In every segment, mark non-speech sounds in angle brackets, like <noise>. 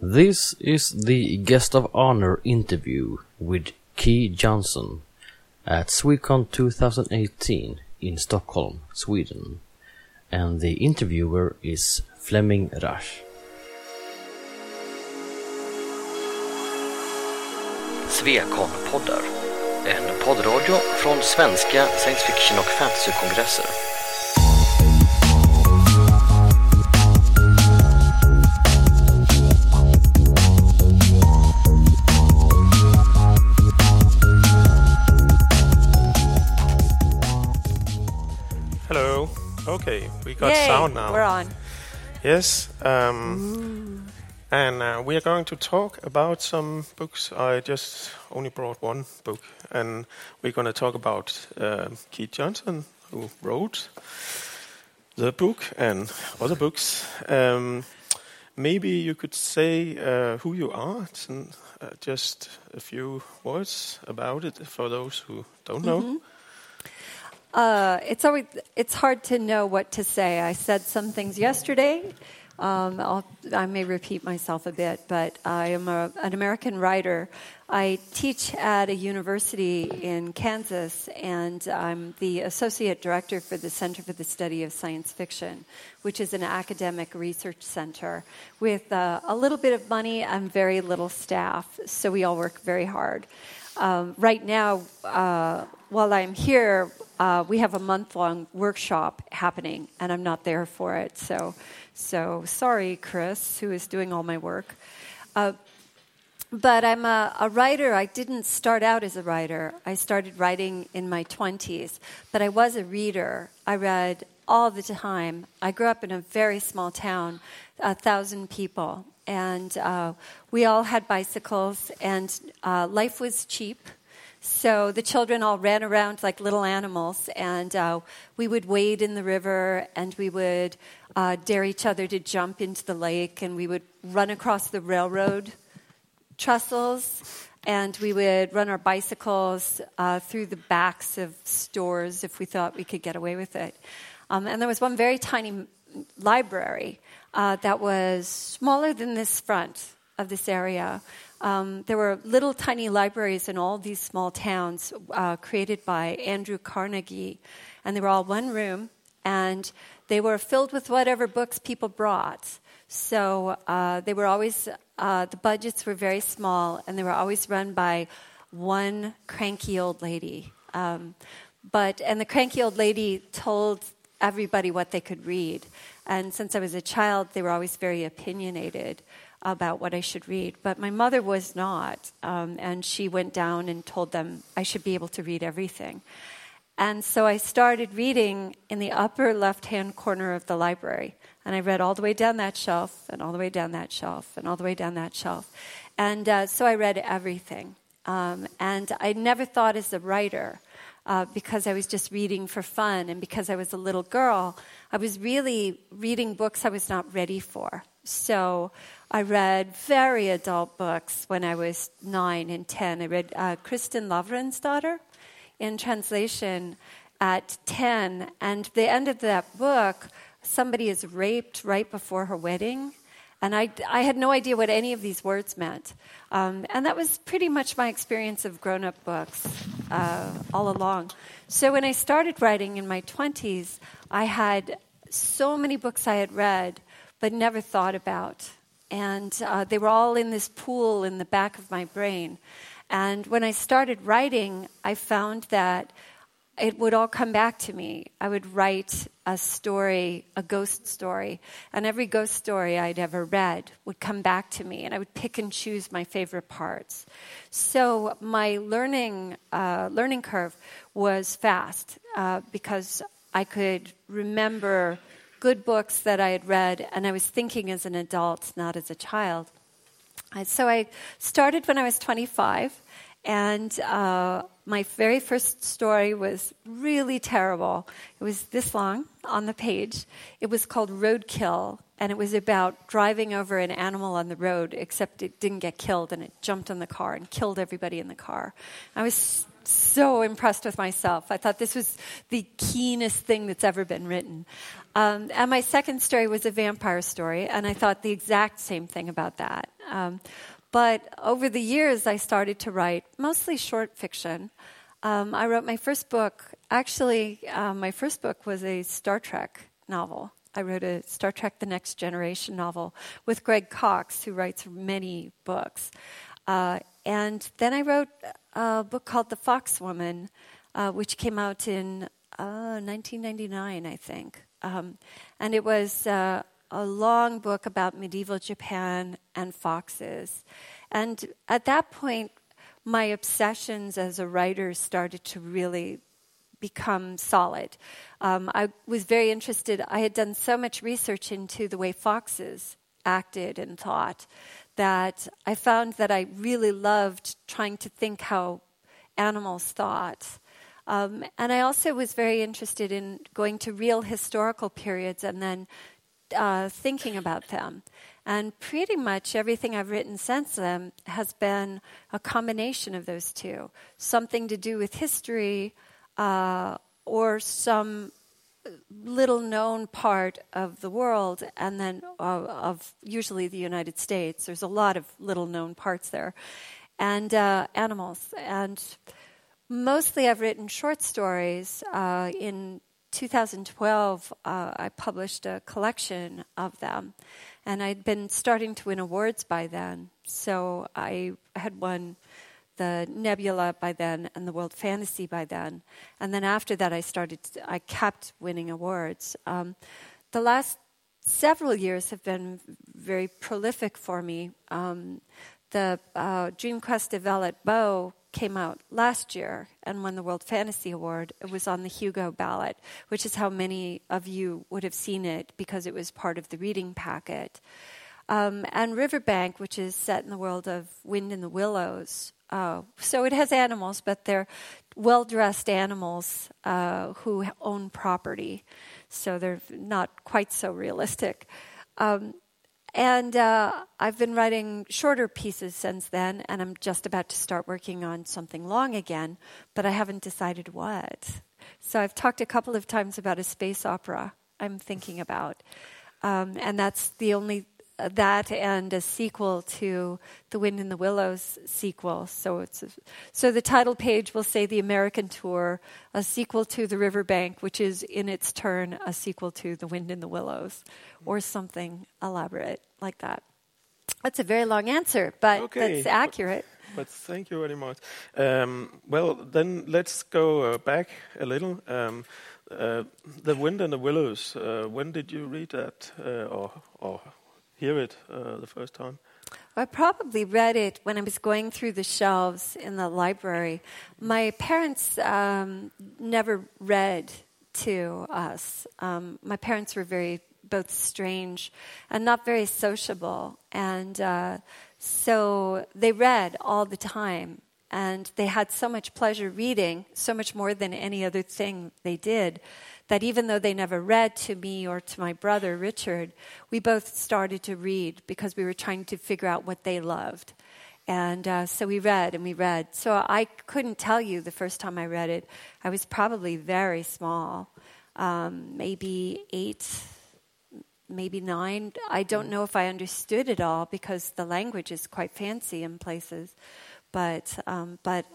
This is the guest of honor interview with Kij Johnson at Swecon 2018 in Stockholm, Sweden. And the interviewer is Fleming Rasch. Svekon-poddar. En poddradio från svenska science fiction och fantasykongresser. Okay, we got Yay, sound now. We're on. Yes. Um, and uh, we are going to talk about some books. I just only brought one book, and we're going to talk about uh, Kij Johnson, who wrote the book and other books. Um, maybe you could say uh, who you are, and uh, just a few words about it for those who don't know. Uh, it's always it's hard to know what to say. I said some things yesterday. Um, I may repeat myself a bit, but I am a, an American writer. I teach at a university in Kansas, and I'm the associate director for the Center for the Study of Science Fiction, which is an academic research center with uh, a little bit of money and very little staff. So we all work very hard. Um, right now, uh, while I'm here, uh, we have a month long workshop happening, and I'm not there for it. So, so sorry, Chris, who is doing all my work. Uh, but I'm a, a writer. I didn't start out as a writer. I started writing in my 20s, but I was a reader. I read all the time. I grew up in a very small town, a thousand people, and uh, we all had bicycles, and uh, life was cheap. So the children all ran around like little animals, and uh, we would wade in the river, and we would uh, dare each other to jump into the lake, and we would run across the railroad trestles, and we would run our bicycles uh, through the backs of stores if we thought we could get away with it. Um, and there was one very tiny library uh, that was smaller than this front of this area. Um, there were little tiny libraries in all these small towns uh, created by Andrew Carnegie, and they were all one room, and they were filled with whatever books people brought. So uh, they were always, uh, the budgets were very small, and they were always run by one cranky old lady. Um, but, and the cranky old lady told everybody what they could read. And since I was a child, they were always very opinionated about what I should read. But my mother was not, um, and she went down and told them I should be able to read everything. And so I started reading in the upper left hand corner of the library. And I read all the way down that shelf, and all the way down that shelf, and all the way down that shelf. And uh, so I read everything. Um, and I never thought as a writer, uh, because I was just reading for fun, and because I was a little girl, I was really reading books I was not ready for. So I read very adult books when I was nine and ten. I read uh, Kristin Lavransdatter in translation at 10, and the end of that book, somebody is raped right before her wedding. And I, I had no idea what any of these words meant. Um, and that was pretty much my experience of grown up books uh, all along. So when I started writing in my 20s, I had so many books I had read but never thought about. And uh, they were all in this pool in the back of my brain. And when I started writing, I found that it would all come back to me. I would write a story, a ghost story, and every ghost story I'd ever read would come back to me, and I would pick and choose my favorite parts. So my learning uh, learning curve was fast uh, because I could remember good books that I had read, and I was thinking as an adult, not as a child. So I started when I was 25, and uh, my very first story was really terrible. It was this long on the page. It was called Roadkill, and it was about driving over an animal on the road, except it didn't get killed, and it jumped on the car and killed everybody in the car. I was so impressed with myself. I thought this was the keenest thing that's ever been written. Um, and my second story was a vampire story, and I thought the exact same thing about that. Um, but over the years, I started to write mostly short fiction. Um, I wrote my first book, actually, um, my first book was a Star Trek novel. I wrote a Star Trek The Next Generation novel with Greg Cox, who writes many books. Uh, and then I wrote a book called The Fox Woman, uh, which came out in uh, 1999, I think. Um, and it was uh, a long book about medieval Japan and foxes. And at that point, my obsessions as a writer started to really become solid. Um, I was very interested. I had done so much research into the way foxes acted and thought that I found that I really loved trying to think how animals thought. Um, and I also was very interested in going to real historical periods and then uh, thinking about them. And pretty much everything I've written since then has been a combination of those two something to do with history uh, or some little known part of the world, and then uh, of usually the United States. There's a lot of little known parts there, and uh, animals. And mostly I've written short stories. Uh, in 2012, uh, I published a collection of them, and I'd been starting to win awards by then. So I had won the Nebula by then and the World Fantasy by then, and then after that, I started. I kept winning awards. Um, the last several years have been very prolific for me. Um, the uh, Dream Quest of Vellitt Boe came out last year and won the World Fantasy Award. It was on the Hugo ballot, which is how many of you would have seen it because it was part of the reading packet. Um, and Riverbank, which is set in the world of Wind in the Willows. Uh, so it has animals, but they're well dressed animals uh, who own property. So they're not quite so realistic. Um, and uh, I've been writing shorter pieces since then, and I'm just about to start working on something long again, but I haven't decided what. So I've talked a couple of times about a space opera I'm thinking about. Um, and that's the only that and a sequel to the Wind in the Willows sequel. So it's a, so the title page will say the American tour, a sequel to the Riverbank, which is in its turn a sequel to the Wind in the Willows, or something elaborate like that. That's a very long answer, but okay. that's accurate. But thank you very much. Um, well, then let's go uh, back a little. Um, uh, the Wind in the Willows. Uh, when did you read that, uh, or, or hear it uh, the first time? I probably read it when I was going through the shelves in the library. My parents um, never read to us. Um, my parents were very both strange and not very sociable, and uh, so they read all the time. And they had so much pleasure reading, so much more than any other thing they did, that even though they never read to me or to my brother Richard, we both started to read because we were trying to figure out what they loved. And uh, so we read and we read. So I couldn't tell you the first time I read it. I was probably very small, um, maybe eight, maybe nine. I don't know if I understood it all because the language is quite fancy in places. But, um, but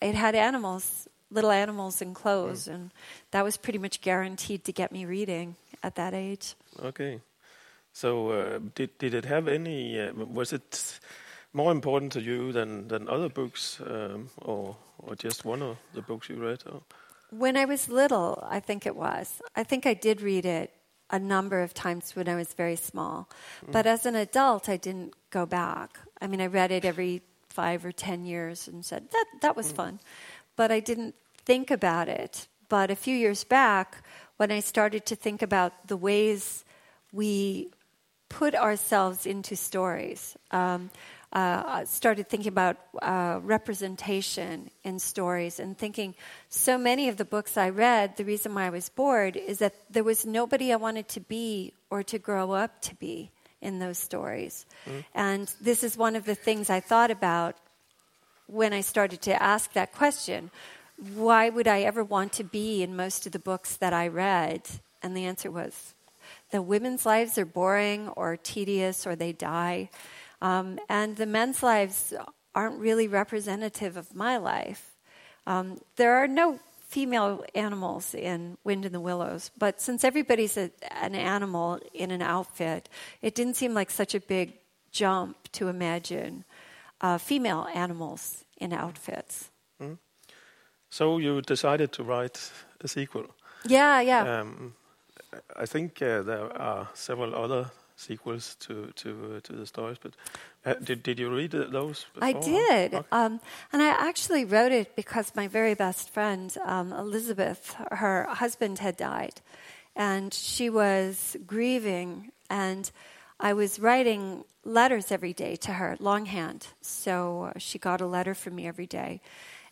it had animals little animals and clothes, mm. and that was pretty much guaranteed to get me reading at that age. Okay, so uh, did did it have any? Uh, was it more important to you than than other books, um, or or just one of the books you read? Or? When I was little, I think it was. I think I did read it a number of times when I was very small, mm. but as an adult, I didn't go back. I mean, I read it every five or ten years and said that that was mm. fun but I didn't think about it. But a few years back, when I started to think about the ways we put ourselves into stories, um, uh, I started thinking about uh, representation in stories and thinking so many of the books I read, the reason why I was bored is that there was nobody I wanted to be or to grow up to be in those stories. Mm. And this is one of the things I thought about when I started to ask that question why would I ever want to be in most of the books that I read? And the answer was the women's lives are boring or tedious or they die. Um, and the men's lives aren't really representative of my life. Um, there are no female animals in Wind in the Willows, but since everybody's a, an animal in an outfit, it didn't seem like such a big jump to imagine uh, female animals in outfits. Mm. So you decided to write a sequel. Yeah, yeah. Um, I think uh, there are several other sequels to to uh, to the stories. But uh, did did you read those? Before? I did, okay. um, and I actually wrote it because my very best friend um, Elizabeth, her husband had died, and she was grieving, and I was writing letters every day to her longhand. So she got a letter from me every day,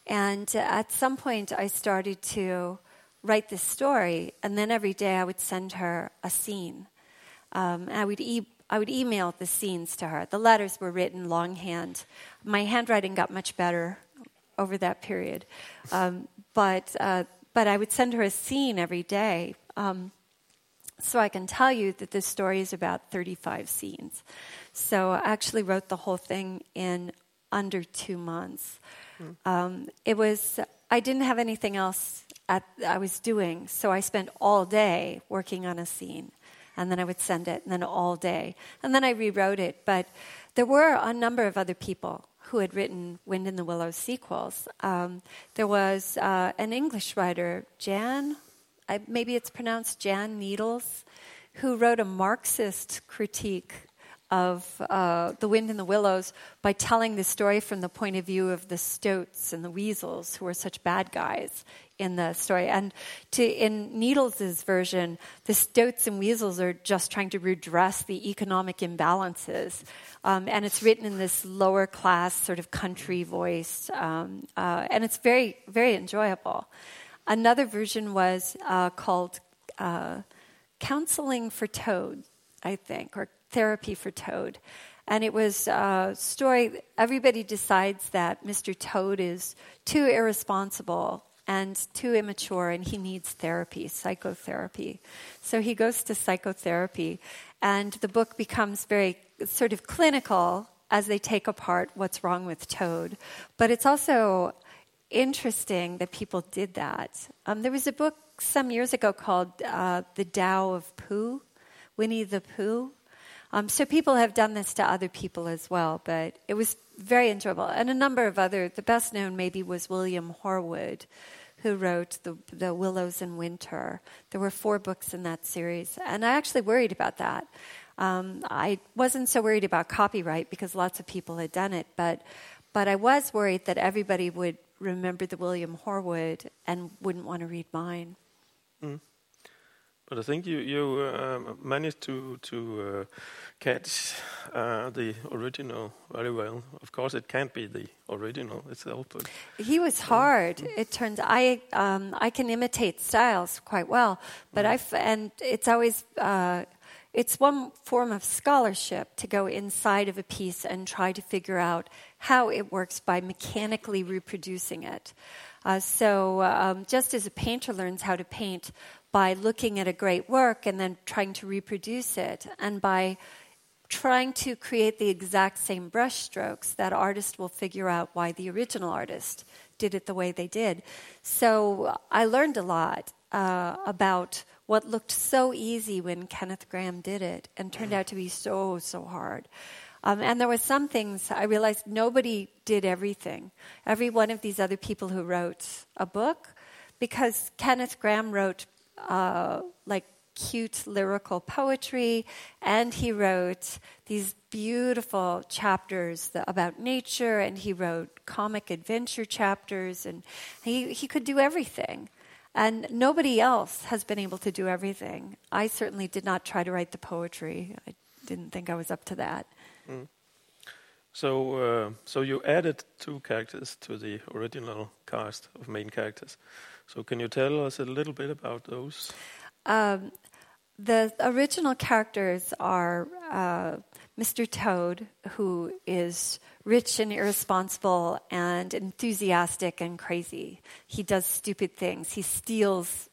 and at some point I started to write this story, and then every day I would send her a scene um, I would e- I would email the scenes to her. The letters were written longhand. My handwriting got much better over that period, um, but uh, but I would send her a scene every day. Um, so I can tell you that this story is about 35 scenes. So I actually wrote the whole thing in under two months. Mm. Um, it was I didn't have anything else at, I was doing, so I spent all day working on a scene and then I would send it, and then all day. And then I rewrote it. But there were a number of other people who had written Wind in the Willows sequels. Um, there was uh, an English writer, Jan, I, maybe it's pronounced Jan Needles, who wrote a Marxist critique of uh, The Wind in the Willows by telling the story from the point of view of the stoats and the weasels, who are such bad guys in the story. And to, in Needles' version, the stoats and weasels are just trying to redress the economic imbalances. Um, and it's written in this lower class, sort of country voice. Um, uh, and it's very, very enjoyable. Another version was uh, called uh, Counseling for Toad, I think, or Therapy for Toad. And it was a story, everybody decides that Mr. Toad is too irresponsible and too immature and he needs therapy, psychotherapy. So he goes to psychotherapy and the book becomes very sort of clinical as they take apart what's wrong with Toad. But it's also interesting that people did that. Um, there was a book some years ago called uh, The Tao of Pooh, Winnie the Pooh. Um, so people have done this to other people as well, but it was very enjoyable. And a number of other, the best known maybe was William Horwood, who wrote the, the Willows in Winter. There were four books in that series, and I actually worried about that. Um, I wasn't so worried about copyright because lots of people had done it, but but I was worried that everybody would remember the William Horwood and wouldn't want to read mine. Mm. But I think you you uh, managed to to uh, catch uh, the original very well. Of course, it can't be the original itself. But he was hard. It turns I um, I can imitate styles quite well, but mm. I and it's always. Uh, it's one form of scholarship to go inside of a piece and try to figure out how it works by mechanically reproducing it. Uh, so, um, just as a painter learns how to paint by looking at a great work and then trying to reproduce it, and by trying to create the exact same brushstrokes, that artist will figure out why the original artist did it the way they did. So I learned a lot uh, about what looked so easy when Kenneth Grahame did it and turned out to be so, so hard. Um, and there were some things I realized nobody did everything. Every one of these other people who wrote a book, because Kenneth Grahame wrote uh, like cute lyrical poetry, and he wrote these beautiful chapters about nature, and he wrote comic adventure chapters, and he, he could do everything. And nobody else has been able to do everything. I certainly did not try to write the poetry. I didn't think I was up to that. Mm. So, uh, so you added two characters to the original cast of main characters. So, can you tell us a little bit about those? Um, the original characters are uh, Mr. Toad, who is rich and irresponsible and enthusiastic and crazy. He does stupid things. He steals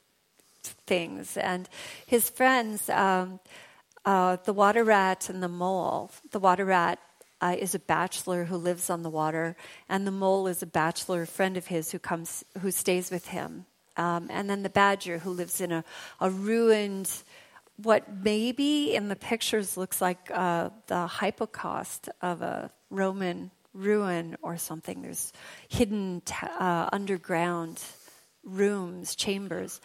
things. And his friends, um, uh, the water rat and the mole, the water rat uh, is a bachelor who lives on the water, and the mole is a bachelor friend of his who comes, who stays with him. Um, and then the badger who lives in a, a ruined, what maybe in the pictures looks like uh, the hypocaust of a Roman ruin or something. There's hidden uh, underground rooms, chambers.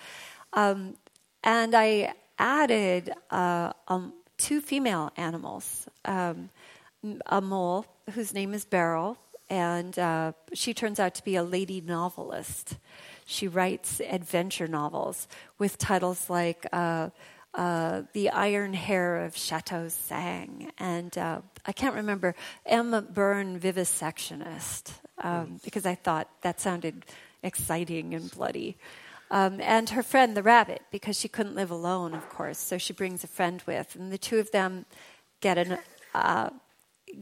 Um, and I added uh, um, two female animals um, a mole whose name is Beryl, and uh, she turns out to be a lady novelist. She writes adventure novels with titles like uh, uh, The Iron Hair of Chateau Sang, and uh, I can't remember, Emma Byrne Vivisectionist, um, because I thought that sounded exciting and bloody. Um, and her friend, the rabbit, because she couldn't live alone, of course. So she brings a friend with, and the two of them get an uh,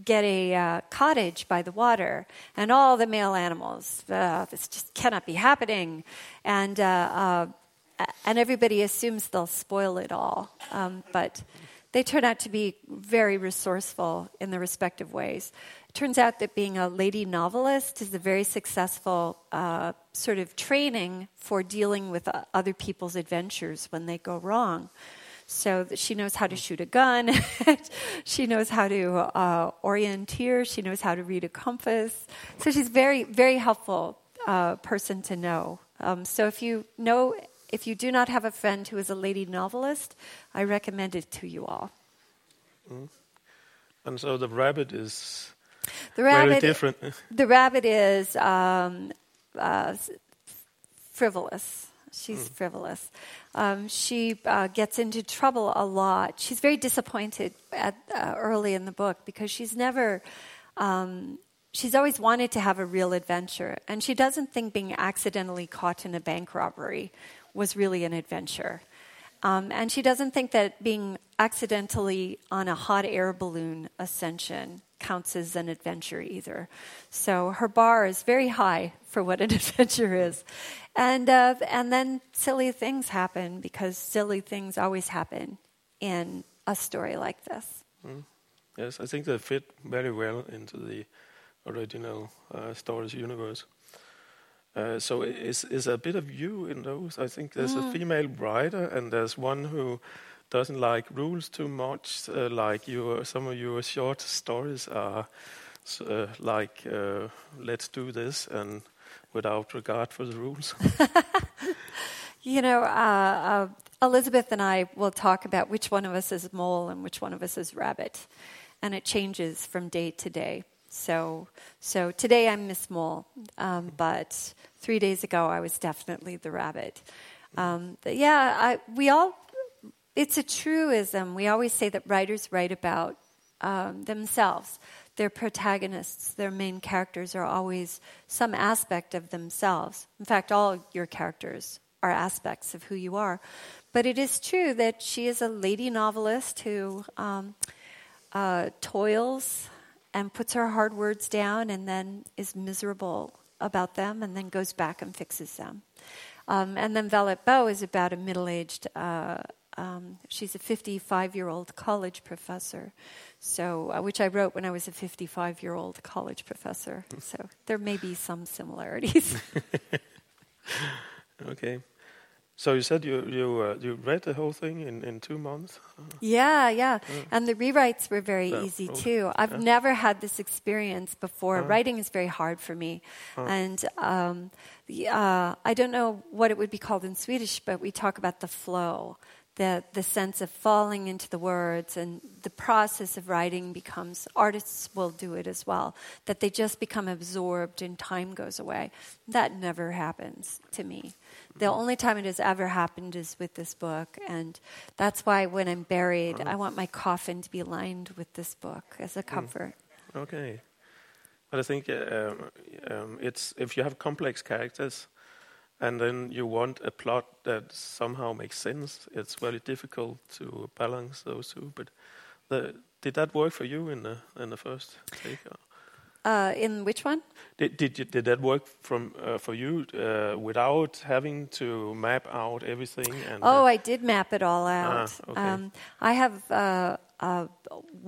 get a uh, cottage by the water, and all the male animals. Uh, this just cannot be happening, and uh, uh, and everybody assumes they'll spoil it all, um, but they turn out to be very resourceful in their respective ways. It turns out that being a lady novelist is a very successful uh, sort of training for dealing with uh, other people's adventures when they go wrong. So she knows how to shoot a gun, <laughs> she knows how to uh, orienteer, she knows how to read a compass. So she's very, very helpful uh, person to know. Um, so if you know if you do not have a friend who is a lady novelist, I recommend it to you all. Mm. And so the rabbit is the rabbit, very different. The rabbit is um, uh, frivolous. She's mm. frivolous. Um, she uh, gets into trouble a lot. She's very disappointed at, uh, early in the book because she's never. Um, she's always wanted to have a real adventure, and she doesn't think being accidentally caught in a bank robbery was really an adventure. Um, and she doesn't think that being accidentally on a hot air balloon ascension counts as an adventure either. So her bar is very high for what an <laughs> adventure is. And, uh, and then silly things happen because silly things always happen in a story like this. Mm. Yes, I think they fit very well into the original uh, stories universe. Uh, so is is a bit of you in those? I think there's mm. a female writer and there's one who doesn't like rules too much. Uh, like your some of your short stories are uh, like uh, let's do this and without regard for the rules. <laughs> <laughs> you know, uh, Elizabeth and I will talk about which one of us is mole and which one of us is rabbit, and it changes from day to day. So, so today I'm Miss Mole, um, but three days ago I was definitely the rabbit. Um, yeah, I, we all, it's a truism. We always say that writers write about um, themselves. Their protagonists, their main characters are always some aspect of themselves. In fact, all your characters are aspects of who you are. But it is true that she is a lady novelist who um, uh, toils and puts her hard words down and then is miserable about them and then goes back and fixes them. Um, and then Vellitt Boe is about a middle aged, uh, um, she's a 55 year old college professor, so, uh, which I wrote when I was a 55 year old college professor. <laughs> So there may be some similarities. <laughs> <laughs> okay. So you said you you uh, you read the whole thing in, in two months. Yeah, yeah, and the rewrites were very easy too. I've yeah. never had this experience before. Uh, Writing is very hard for me, uh, and um, the, uh, I don't know what it would be called in Swedish, but we talk about the flow, the the sense of falling into the words, and the process of writing becomes. Artists will do it as well. That they just become absorbed, and time goes away. That never happens to me. The only time it has ever happened is with this book, and that's why when I'm buried, I want my coffin to be lined with this book as a hmm. comfort. Mm. Okay, but I think uh, um, um, it's if you have complex characters, and then you want a plot that somehow makes sense. It's very difficult to balance those two. But the, did that work for you in the in the first take? Uh, in which one? Did did, you, did that work from uh, for you uh, without having to map out everything? And, oh, I did map it all out. Ah, okay. um, I have uh,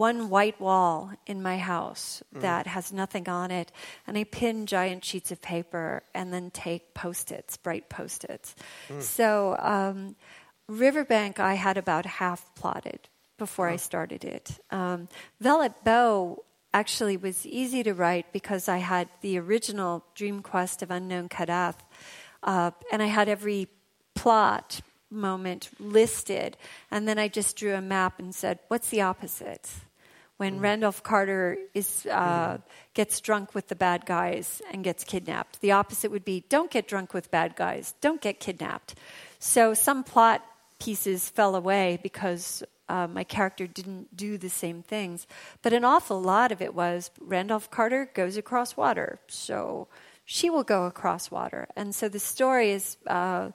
one white wall in my house Mm. that has nothing on it, and I pin giant sheets of paper and then take post-its, bright post-its. Mm. So um, Riverbank, I had about half plotted before Oh. I started it. Um, Vellitt Boe actually was easy to write because I had the original Dream Quest of Unknown Kadath, uh, and I had every plot moment listed, and then I just drew a map and said, "What's the opposite?" When Randolph Carter is uh, gets drunk with the bad guys and gets kidnapped, the opposite would be, "Don't get drunk with bad guys. Don't get kidnapped." So some plot pieces fell away because uh, my character didn't do the same things. But an awful lot of it was Randolph Carter goes across water, so she will go across water, and so the story is uh,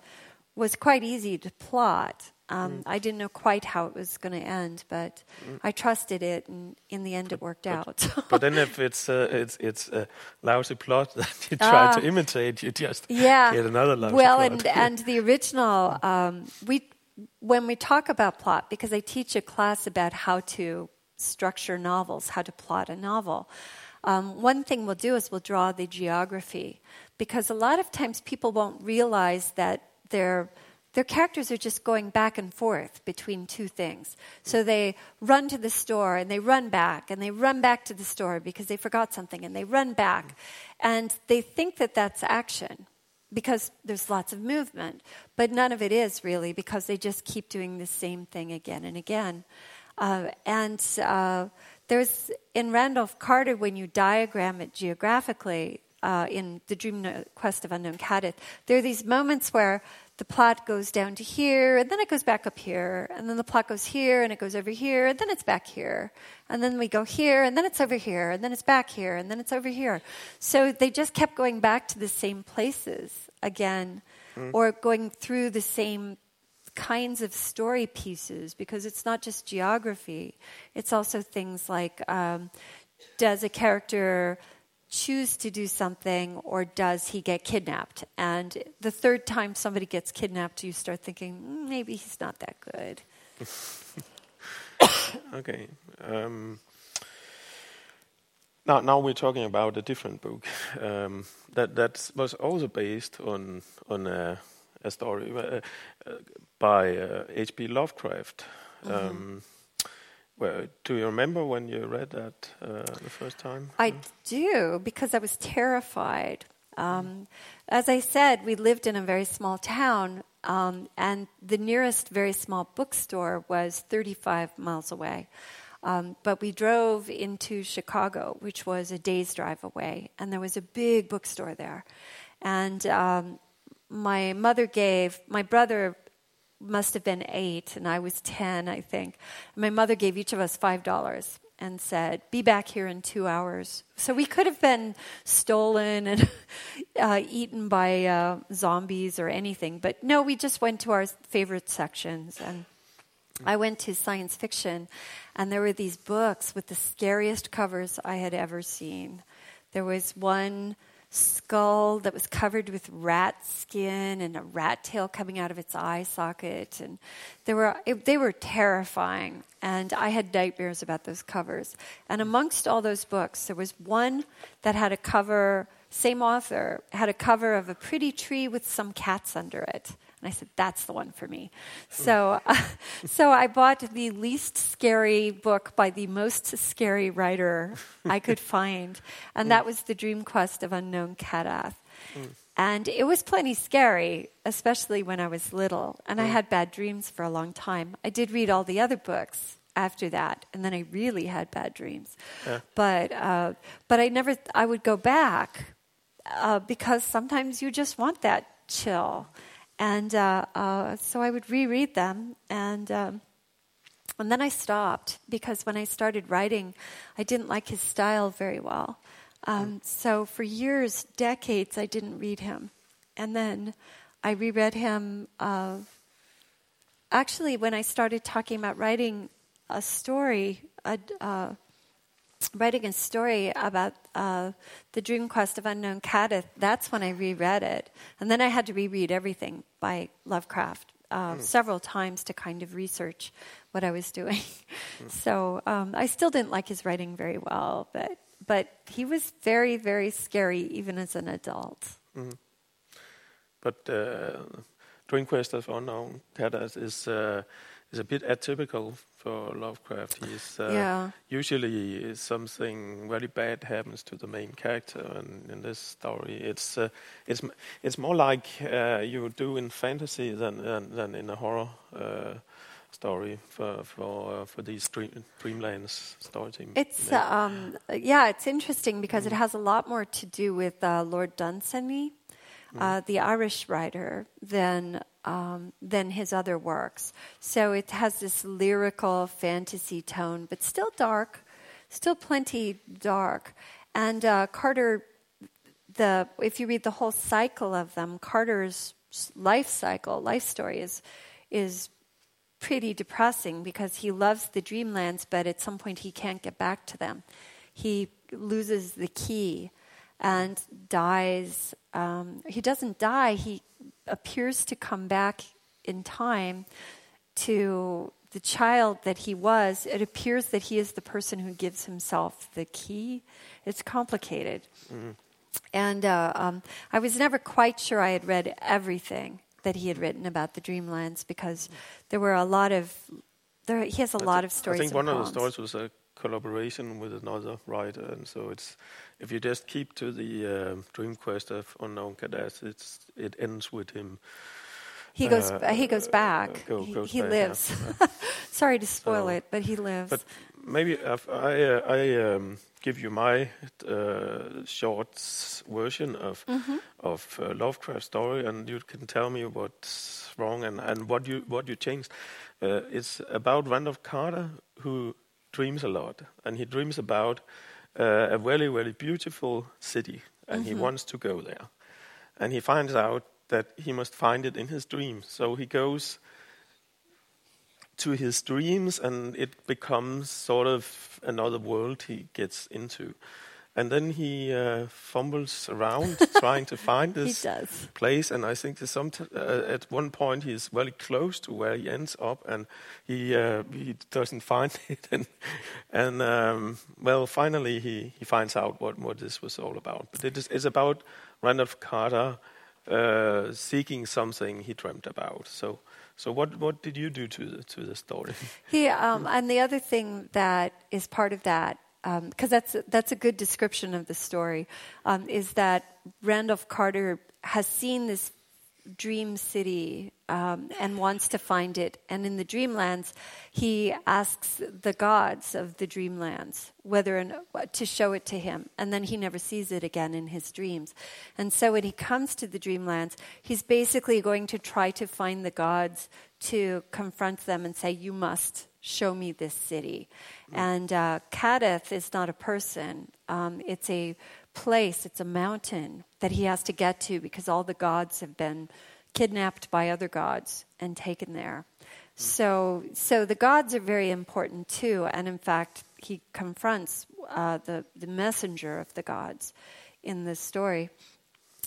was quite easy to plot. Um, I didn't know quite how it was going to end, but I trusted it, and in the end, it worked out. but <laughs> then if it's uh, it's it's a lousy plot <laughs> that you try Ah. to imitate, you just yeah. get another lousy well, plot. and and the original, <laughs> um, we when we talk about plot, because I teach a class about how to structure novels, how to plot a novel. Um, one thing we'll do is we'll draw the geography, because a lot of times people won't realize that their their characters are just going back and forth between two things. So they run to the store and they run back and they run back to the store because they forgot something and they run back. And they think that that's action because there's lots of movement, but none of it is really because they just keep doing the same thing again and again. Uh, and uh, there's in Randolph Carter, when you diagram it geographically uh, in the Dream Quest of Unknown Kadath, there are these moments where the plot goes down to here, and then it goes back up here, and then the plot goes here, and it goes over here, and then it's back here, and then we go here, and then it's over here, and then it's back here, and then it's over here. So they just kept going back to the same places again, or going through the same kinds of story pieces because it's not just geography, it's also things like um, does a character choose to do something or does he get kidnapped? And the third time somebody gets kidnapped, you start thinking, "Mm, maybe he's not that good. <coughs> Okay. Um, now, now we're talking about a different book um, that that was also based on on a, a story uh, uh, by H.P. Lovecraft. Um, well, do you remember when you read that uh, the first time? I do because I was terrified. Um, as I said, we lived in a very small town, um, and the nearest very small bookstore was 35 miles away. Um, but we drove into Chicago, which was a day's drive away, and there was a big bookstore there. And um, my mother gave, my brother must have been eight, and I was 10, I think. My mother gave each of us $5 and said, Be back here in two hours. So we could have been stolen and <laughs> uh, eaten by uh, zombies or anything, but no, we just went to our favorite sections. And I went to science fiction, and there were these books with the scariest covers I had ever seen. There was one skull that was covered with rat skin and a rat tail coming out of its eye socket. And they were it, they were terrifying. And I had nightmares about those covers. And amongst all those books there was one that had a cover same author had a cover of a pretty tree with some cats under it and I said, that's the one for me. So, uh, <laughs> so I bought the least scary book by the most scary writer I could <laughs> find. And that was The Dream Quest of Unknown Kadath. And it was plenty scary, especially when I was little. And I had bad dreams for a long time. I did read all the other books after that, and then I really had bad dreams. But, uh, but I never, I would go back uh, because sometimes you just want that chill. And uh, uh, so I would reread them, and um, and then I stopped because when I started writing, I didn't like his style very well. Um, so for years, decades, I didn't read him, and then I reread him. Uh, actually, when I started talking about writing a story, a, uh, writing a story about uh, the Dream Quest of Unknown Kadath, that's when I reread it. And then I had to reread everything by Lovecraft uh, mm. several times to kind of research what I was doing. Mm. <laughs> so um, I still didn't like his writing very well, but, but he was very, very scary even as an adult. Mm. But uh, Dream Quest of Unknown Kadath is uh, is a bit atypical for Lovecraft. He's uh, yeah. usually something very bad happens to the main character, and in this story, it's uh, it's it's more like uh, you do in fantasy than than, than in a horror uh, story for for uh, for these dream, Dreamlands story team. It's um, yeah, it's interesting because mm. it has a lot more to do with uh, Lord Dunsany. Mm. the Irish writer, than um, than his other works. So it has this lyrical fantasy tone, but still dark, still plenty dark. And uh, Carter, the if you read the whole cycle of them, Carter's life cycle, life story is is pretty depressing because he loves the dreamlands, but at some point he can't get back to them. He loses the key and dies. Um, he doesn't die. He appears to come back in time to the child that he was, it appears that he is the person who gives himself the key. It's complicated. Mm. And uh, um, I was never quite sure I had read everything that he had written about the Dreamlands because there were a lot of. There, he has a I lot of stories. I think one poems. of the stories was a collaboration with another writer, and so it's if you just keep to the uh, Dream Quest of Unknown Kadath, it's it ends with him. He goes. Uh, he goes back. Go, he, he back, lives. Yeah. <laughs> Sorry to spoil so, it, but he lives. But maybe if I uh, I um, give you my uh, short version of mm-hmm. of uh, Lovecraft story, and you can tell me what's wrong and, and what you what you changed. Uh, it's about Randolph Carter who dreams a lot, and he dreams about uh, a very, very beautiful city, and mm-hmm. he wants to go there. And he finds out that he must find it in his dreams. So he goes to his dreams, and it becomes sort of another world he gets into. And then he uh, fumbles around <laughs> trying to find this place. And I think some t- uh, at one point he's very close to where he ends up, and he uh, he doesn't find <laughs> it. and and um, well, finally he, he finds out what, what this was all about. But it is it's about Randolph Carter uh, seeking something he dreamt about. So. So what, what did you do to the, to the story? Yeah, um, and the other thing that is part of that because um, that's that's a good description of the story, um, is that Randolph Carter has seen this dream city um, and wants to find it. And in the dreamlands, he asks the gods of the dreamlands whether and, to show it to him. And then he never sees it again in his dreams. And so when he comes to the dreamlands, he's basically going to try to find the gods to confront them and say, You must show me this city. Mm. And uh, Kadath is not a person, um, it's a place, it's a mountain that he has to get to because all the gods have been kidnapped by other gods and taken there. Mm. So, so the gods are very important too, and in fact, he confronts uh, the, the messenger of the gods in this story.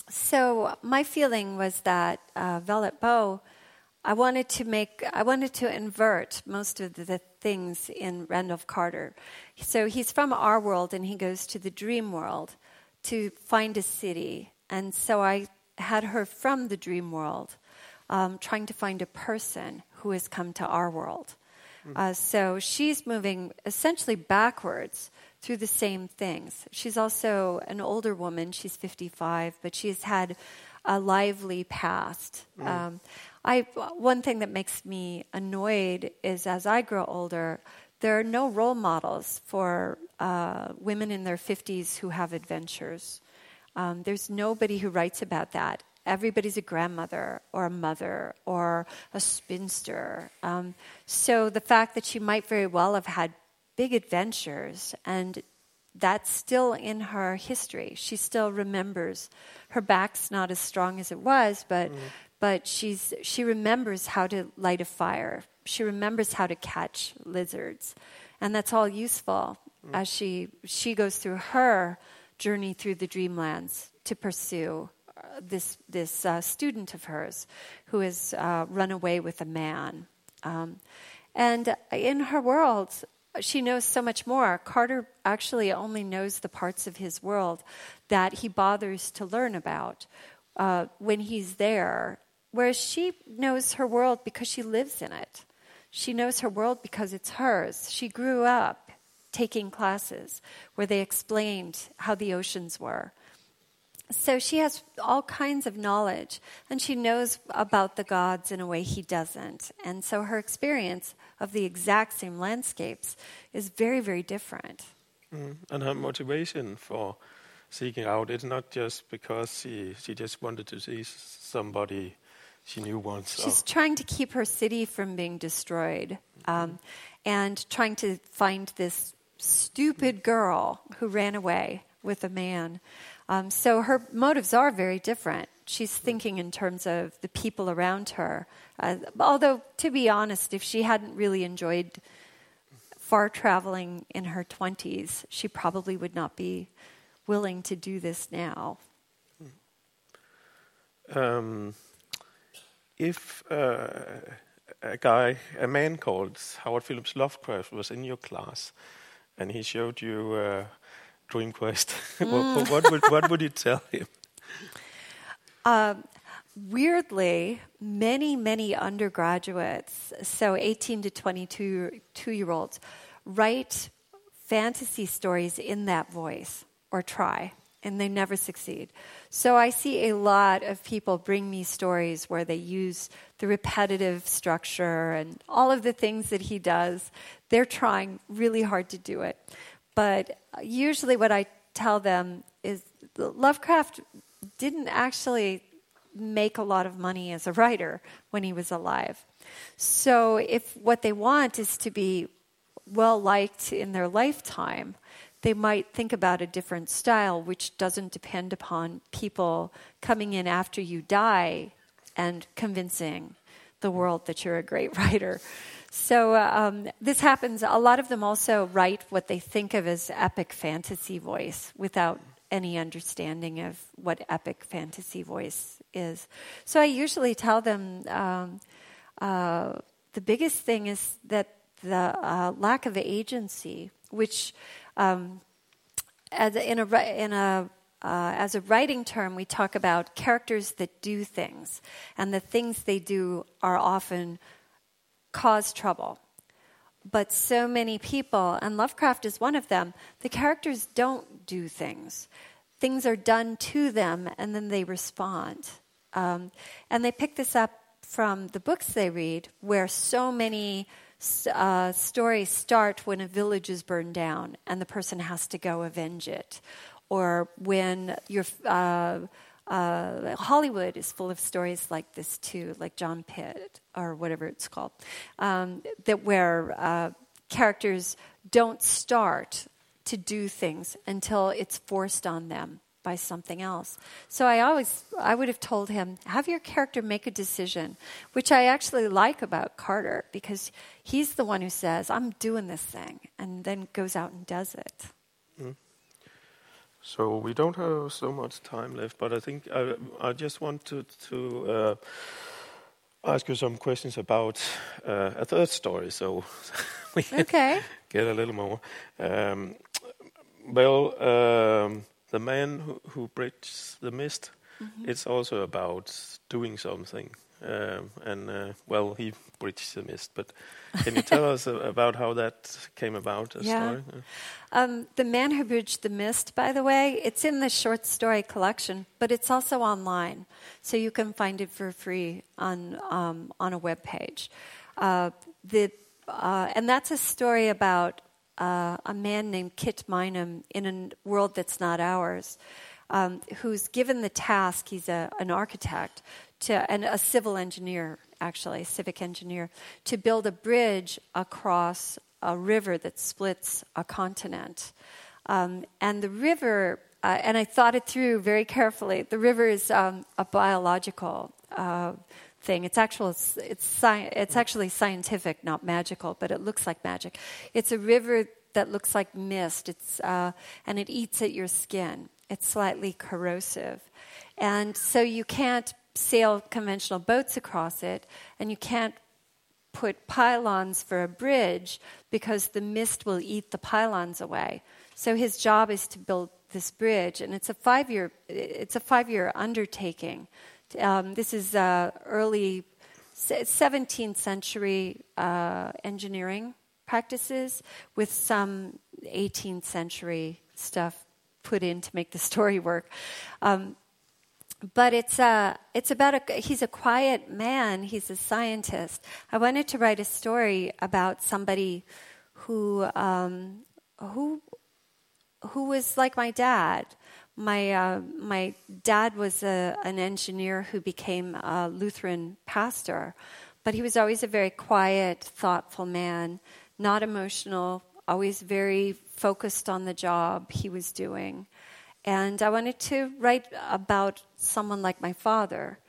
So, my feeling was that uh, Vellitt Boe I wanted to make, I wanted to invert most of the things in Randolph Carter. So he's from our world and he goes to the dream world to find a city. And so I had her from the dream world, um, trying to find a person who has come to our world. Mm-hmm. Uh, so she's moving essentially backwards through the same things. She's also an older woman, she's 55, but she's had a lively past. Mm. Um, I one thing that makes me annoyed is as I grow older, there are no role models for uh, women in their 50s who have adventures. Um, there's nobody who writes about that. Everybody's a grandmother or a mother or a spinster. Um, so the fact that she might very well have had big adventures and that's still in her history. She still remembers. Her back's not as strong as it was, but mm. But she's, she remembers how to light a fire. She remembers how to catch lizards. And that's all useful as she, she goes through her journey through the dreamlands to pursue uh, this, this uh, student of hers who has uh, run away with a man. Um, and in her world, she knows so much more. Carter actually only knows the parts of his world that he bothers to learn about uh, when he's there, whereas she knows her world because she lives in it. She knows her world because it's hers. She grew up taking classes where they explained how the oceans were. So she has all kinds of knowledge, and she knows about the gods in a way he doesn't. And so her experience of the exact same landscapes is very, very different. Mm. And her motivation for seeking out it's not just because she she just wanted to see somebody she knew once. She's trying to keep her city from being destroyed, um, and trying to find this stupid girl who ran away with a man. Um, so her motives are very different. She's thinking in terms of the people around her. Uh, although, to be honest, if she hadn't really enjoyed far traveling in her 20s, she probably would not be willing to do this now. Um, if uh, a guy, a man called Howard Phillips Lovecraft was in your class, and he showed you uh, Dream Quest, <laughs> mm. what, what, would, what would you tell him? <laughs> Um, weirdly, many, many undergraduates, so 18 to 22 two year olds, write fantasy stories in that voice or try, and they never succeed. So I see a lot of people bring me stories where they use the repetitive structure and all of the things that he does. They're trying really hard to do it. But usually, what I tell them is Lovecraft didn't actually make a lot of money as a writer when he was alive. So, if what they want is to be well liked in their lifetime, they might think about a different style, which doesn't depend upon people coming in after you die and convincing the world that you're a great <laughs> writer. So um, this happens. A lot of them also write what they think of as epic fantasy voice without any understanding of what epic fantasy voice is. So I usually tell them um, uh, the biggest thing is that the uh, lack of agency, which um, as a, in a in a uh, as a writing term, we talk about characters that do things, and the things they do are often cause trouble. But so many people, and Lovecraft is one of them, the characters don't do things. Things are done to them, and then they respond. Um, and they pick this up from the books they read, where so many uh, stories start when a village is burned down and the person has to go avenge it, or when you're. Uh, uh, Hollywood is full of stories like this too, like John Pitt or whatever it's called, um, that where uh, characters don't start to do things until it's forced on them by something else. So I always I would have told him have your character make a decision, which I actually like about Carter because he's the one who says I'm doing this thing and then goes out and does it. Mm. So we don't have so much time left, but I think I, I just want to, to uh, ask you some questions about uh, a third story, so <laughs> we okay. get a little more. Um, well, um, the man who, who bridges the mist, mm-hmm. it's also about doing something. Um, and uh, well, he bridged the mist. But can you tell <laughs> us about how that came about? yeah. Um, the Man Who Bridged the Mist, by the way, it's in the short story collection, but it's also online, so you can find it for free on um, on a web page. Uh, the uh, and that's a story about uh, a man named Kit Meinem in a world that's not ours. Um, who's given the task, he's a, an architect, to, and a civil engineer, actually, a civic engineer, to build a bridge across a river that splits a continent. Um, and the river uh, and I thought it through very carefully. The river is um, a biological uh, thing. It's actual. It's it's, it's actually scientific, not magical, but it looks like magic. It's a river that looks like mist. It's uh, and it eats at your skin. It's slightly corrosive, and so you can't sail conventional boats across it, and you can't put pylons for a bridge because the mist will eat the pylons away. So his job is to build this bridge, and it's a five year it's a five year undertaking. Um, this is uh, early 17th century uh, engineering practices with some 18th century stuff put in to make the <laughs> story work. Um, but it's uh, it's about a he's a quiet man. He's a scientist. I wanted to write a story about somebody who um, who who was like my dad. My uh, my dad was a, an engineer who became a Lutheran pastor, but he was always a very quiet, thoughtful man, not emotional, always very focused on the job he was doing. And I wanted to write about someone like my father.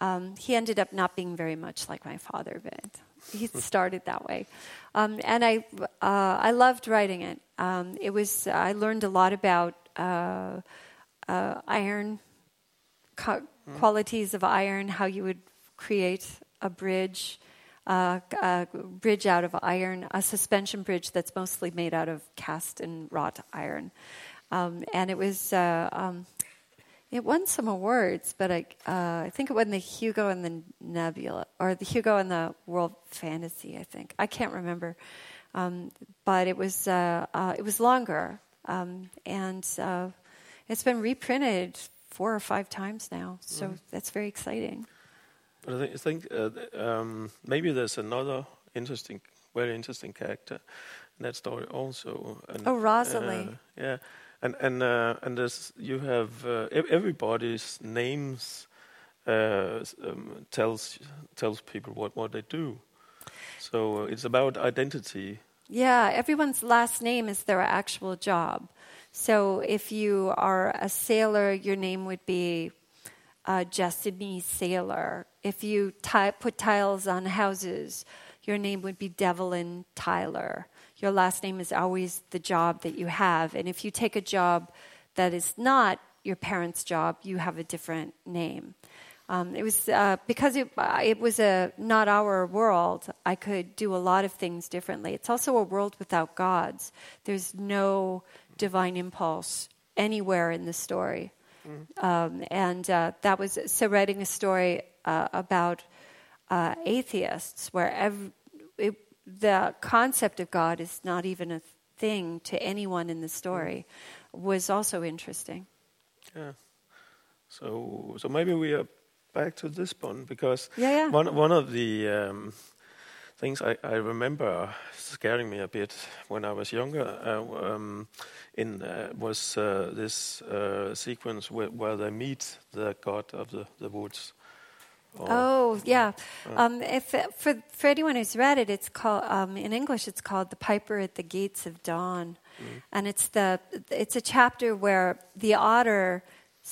Um, he ended up not being very much like my father, but he started that way. Um, and I, uh, I loved writing it. Um, it was I learned a lot about uh, uh, iron co- mm. qualities of iron, how you would create a bridge, uh, a bridge out of iron, a suspension bridge that's mostly made out of cast and wrought iron. Um, and it was uh, um, it won some awards, but I uh, I think it won the Hugo and the Nebula or the Hugo and the World Fantasy. I think I can't remember, um, but it was uh, uh it was longer, um, and uh, it's been reprinted four or five times now. So mm. that's very exciting. But I think, I think uh, um, maybe there's another interesting, very interesting character in that story also. And, oh, Rasali. yeah and and uh, and this you have uh, everybody's names uh, um, tells tells people what what they do. So uh, it's about identity. Yeah, everyone's last name is their actual job. So if you are a sailor, your name would be uh, Jessamy Sailor. If you put tiles on houses, your name would be Devlin Tyler your last name is always the job that you have. And if you take a job that is not your parents' job, you have a different name. Um, it was uh, because it, uh, it was a not our world. I could do a lot of things differently. It's also a world without gods. There's no divine impulse anywhere in the story, mm. um, and uh, that was so. Writing a story uh, about uh, atheists, where it, the concept of God is not even a thing to anyone in the story was also interesting. Yeah. So so maybe we are back to this one because yeah, yeah. one one of the um, things I, I remember scaring me a bit when I was younger uh, um, in uh, was uh, this uh, sequence where, where, they meet the god of the, the woods Oh, yeah. Um, if for for anyone who's read it, it's called um, in English. It's called "The Piper at the Gates of Dawn," mm. and it's the it's a chapter where the otter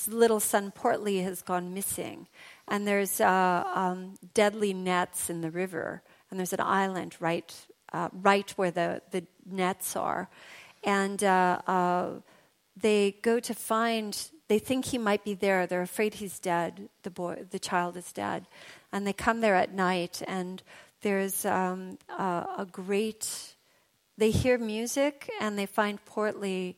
little son Portly has gone missing, and there's uh, um, deadly nets in the river, and there's an island right uh, right where the the nets are, and uh, uh they go to find they think he might be there. They're afraid he's dead. The boy, the child is dead, and they come there at night. And there's um, a, a, great. They hear music and they find Portly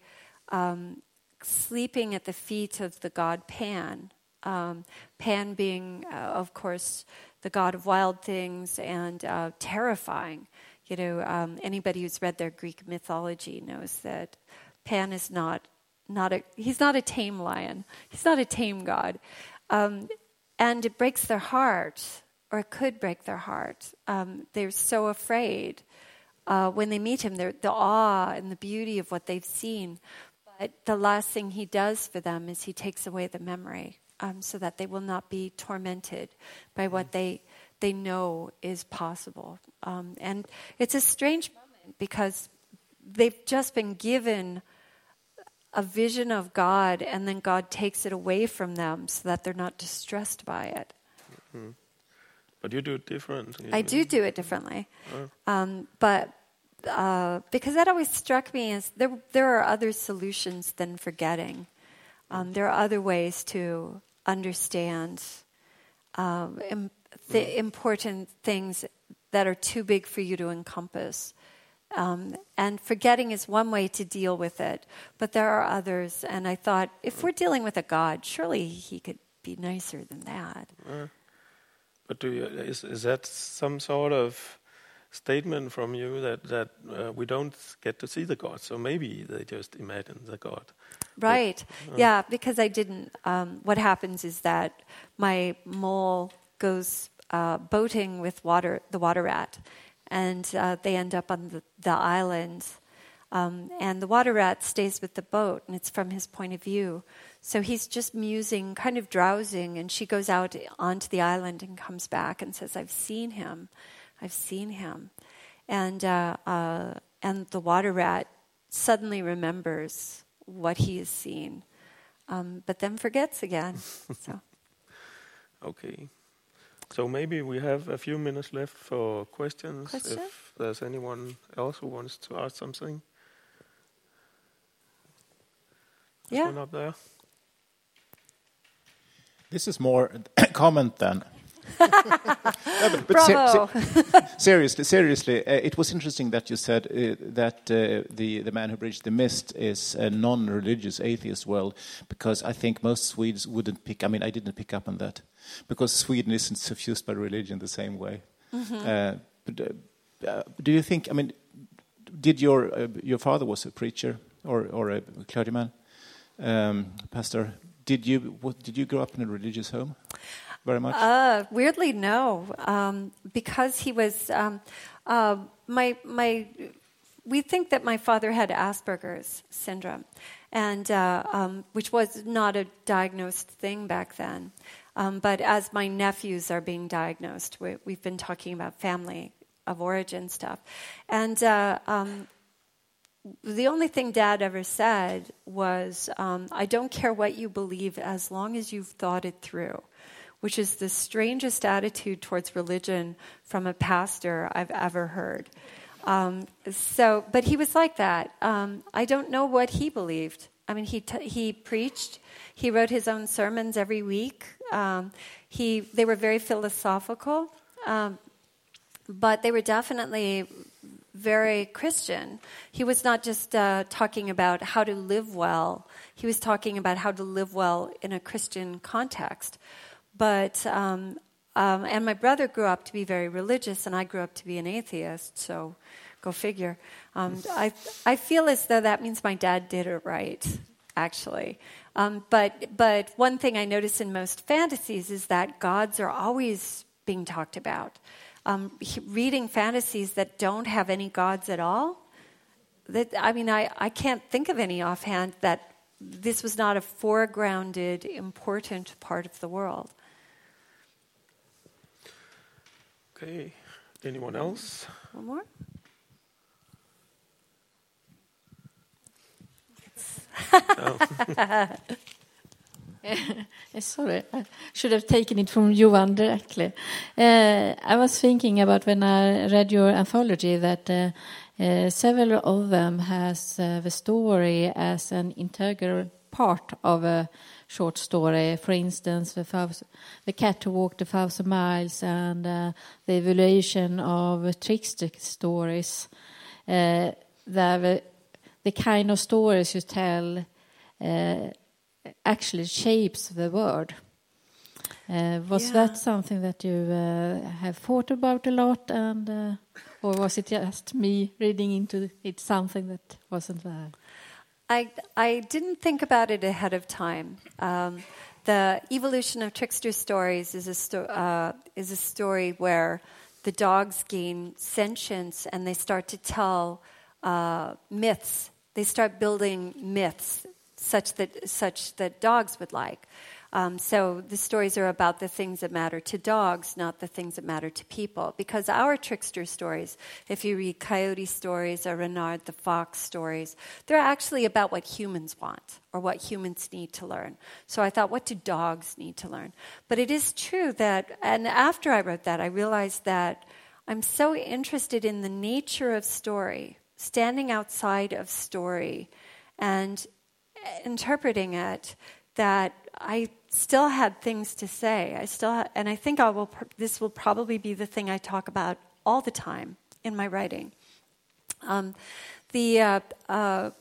um, sleeping at the feet of the god Pan. Um, Pan being, uh, of course, the god of wild things and uh, terrifying. You know, um, anybody who's read their Greek mythology knows that Pan is not not a, he's not a tame lion. He's not a tame God. Um, and it breaks their heart, or it could break their heart. Um, they're so afraid uh, when they meet him, They're the awe and the beauty of what they've seen. But the last thing he does for them is he takes away the memory um, so that they will not be tormented by what they, they know is possible. Um, and it's a strange moment because they've just been given a vision of God, and then God takes it away from them so that they're not distressed by it. But you do it different. I do do it differently, um, but uh, because that always struck me as there there are other solutions than forgetting. Um, there are other ways to understand um, im- the important things that are too big for you to encompass. Um, and forgetting is one way to deal with it, but there are others. And I thought, if we're dealing with a God, surely He could be nicer than that. But do you, is is that some sort of statement from you that that uh, we don't get to see the God? So maybe they just imagine the God. Right. yeah, because I didn't. Um, what happens is that my mole goes uh, boating with water, the water rat, and uh, they end up on the, the island. Um, and the water rat stays with the boat, and it's from his point of view. So he's just musing, kind of drowsing, and she goes out onto the island and comes back and says, "I've seen him, I've seen him," and uh, uh, and the water rat suddenly remembers what he has seen, um, but then forgets again. <laughs> so Okay. So maybe we have a few minutes left for questions. Question? If there's anyone else who wants to ask something. There's yeah, one up there. This is more <coughs> a comment than. <laughs> No, but- but bravo. ser- <laughs> seriously, seriously, uh, it was interesting that you said uh, that uh, the the man who bridged the mist is a non-religious atheist world, because I think most Swedes wouldn't pick. I mean, I didn't pick up on that, because Sweden isn't suffused by religion the same way. Uh, but, uh, uh, do you think? I mean, did your your father was a preacher or or a clergyman, um, pastor? Did you what, did you grow up in a religious home? Very much. Uh, weirdly, no, um, because he was um, uh, my my. We think that my father had Asperger's syndrome, and uh, um, which was not a diagnosed thing back then. Um, but as my nephews are being diagnosed, we, we've been talking about family of origin stuff, and uh, um, the only thing dad ever said was, um, I don't care what you believe as long as you've thought it through, which is the strangest attitude towards religion from a pastor I've ever heard. Um, so, but he was like that. Um, I don't know what he believed. I mean, he, t- he preached, he wrote his own sermons every week. Um, he, they were very philosophical, um, but they were definitely very Christian. He was not just uh, talking about how to live well, he was talking about how to live well in a Christian context. But, um, um, and my brother grew up to be very religious, and I grew up to be an atheist, so go figure. Um, I, I feel as though that means my dad did it right, actually. Um, but, but one thing I notice in most fantasies is that gods are always being talked about um, he- reading fantasies that don't have any gods at all. That I mean, I, I can't think of any offhand that this was not a foregrounded, important part of the world. Okay. Anyone else? One more? <laughs> Eh, Sorry, I should have taken it from Johan directly. Uh, I was thinking about when I read your anthology that uh, uh, several of them has uh, the story as an integral part of a short story. For instance, the, thousand, the cat who walked a thousand miles and uh, the evaluation of trickster stories. Uh, the, the kind of stories you tell uh, actually shapes the word. Uh, was Yeah. that something that you uh, have thought about a lot, and uh, or was it just me reading into it something that wasn't there? I, I didn't think about it ahead of time. Um, the evolution of trickster stories is a, sto- uh, is a story where the dogs gain sentience and they start to tell uh, myths. They start building myths such that, such that dogs would like. Um, so the stories are about the things that matter to dogs, not the things that matter to people. Because our trickster stories, if you read Coyote stories or Renard the Fox stories, they're actually about what humans want or what humans need to learn. So I thought, what do dogs need to learn? But it is true that, and after I wrote that, I realized that I'm so interested in the nature of story, standing outside of story and interpreting it, that I still had things to say. I still, and I think I will. This will probably be the thing I talk about all the time in my writing. Um, the uh, uh,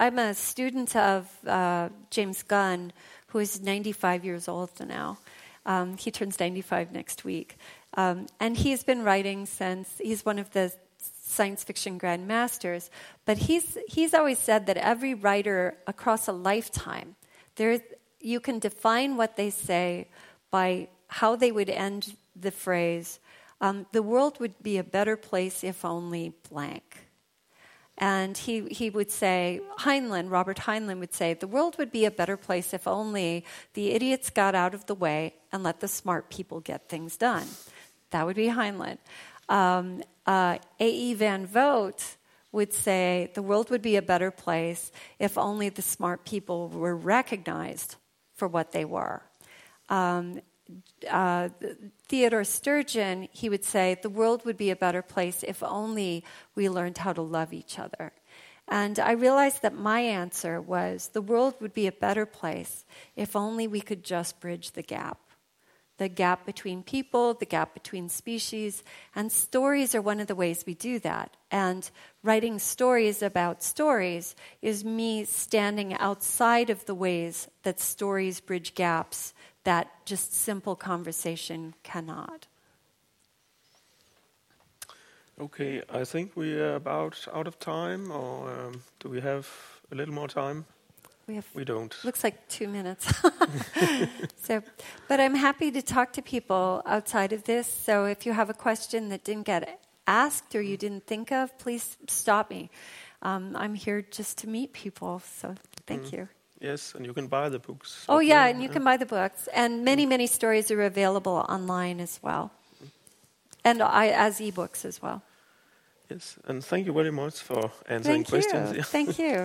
I'm a student of uh, James Gunn, who is 95 years old now. Um, he turns 95 next week, um, and he's been writing since he's one of the science fiction grandmasters. But he's he's always said that every writer across a lifetime there you can define what they say by how they would end the phrase, um, the world would be a better place if only blank. And he, he would say, Heinlein, Robert Heinlein would say, the world would be a better place if only the idiots got out of the way and let the smart people get things done. That would be Heinlein. Um, uh, A.E. Van Vogt would say, the world would be a better place if only the smart people were recognized for what they were. Um, uh, Theodore Sturgeon, he would say, the world would be a better place if only we learned how to love each other. And I realized that my answer was the world would be a better place if only we could just bridge the gap the gap between people, the gap between species, and stories are one of the ways we do that. And writing stories about stories is me standing outside of the ways that stories bridge gaps that just simple conversation cannot. Okay, I think we are about out of time, or um, do we have a little more time? We have. We don't. Looks like two minutes. <laughs> <laughs> so, but I'm happy to talk to people outside of this. So, if you have a question that didn't get asked or you didn't think of, please stop me. Um, I'm here just to meet people. So, thank mm. you. Yes, and you can buy the books. Oh, yeah, and you can buy the books. And many, many stories are available online as well, and I, as ebooks as well. Yes, and thank you very much for answering thank questions. You. <laughs> thank you.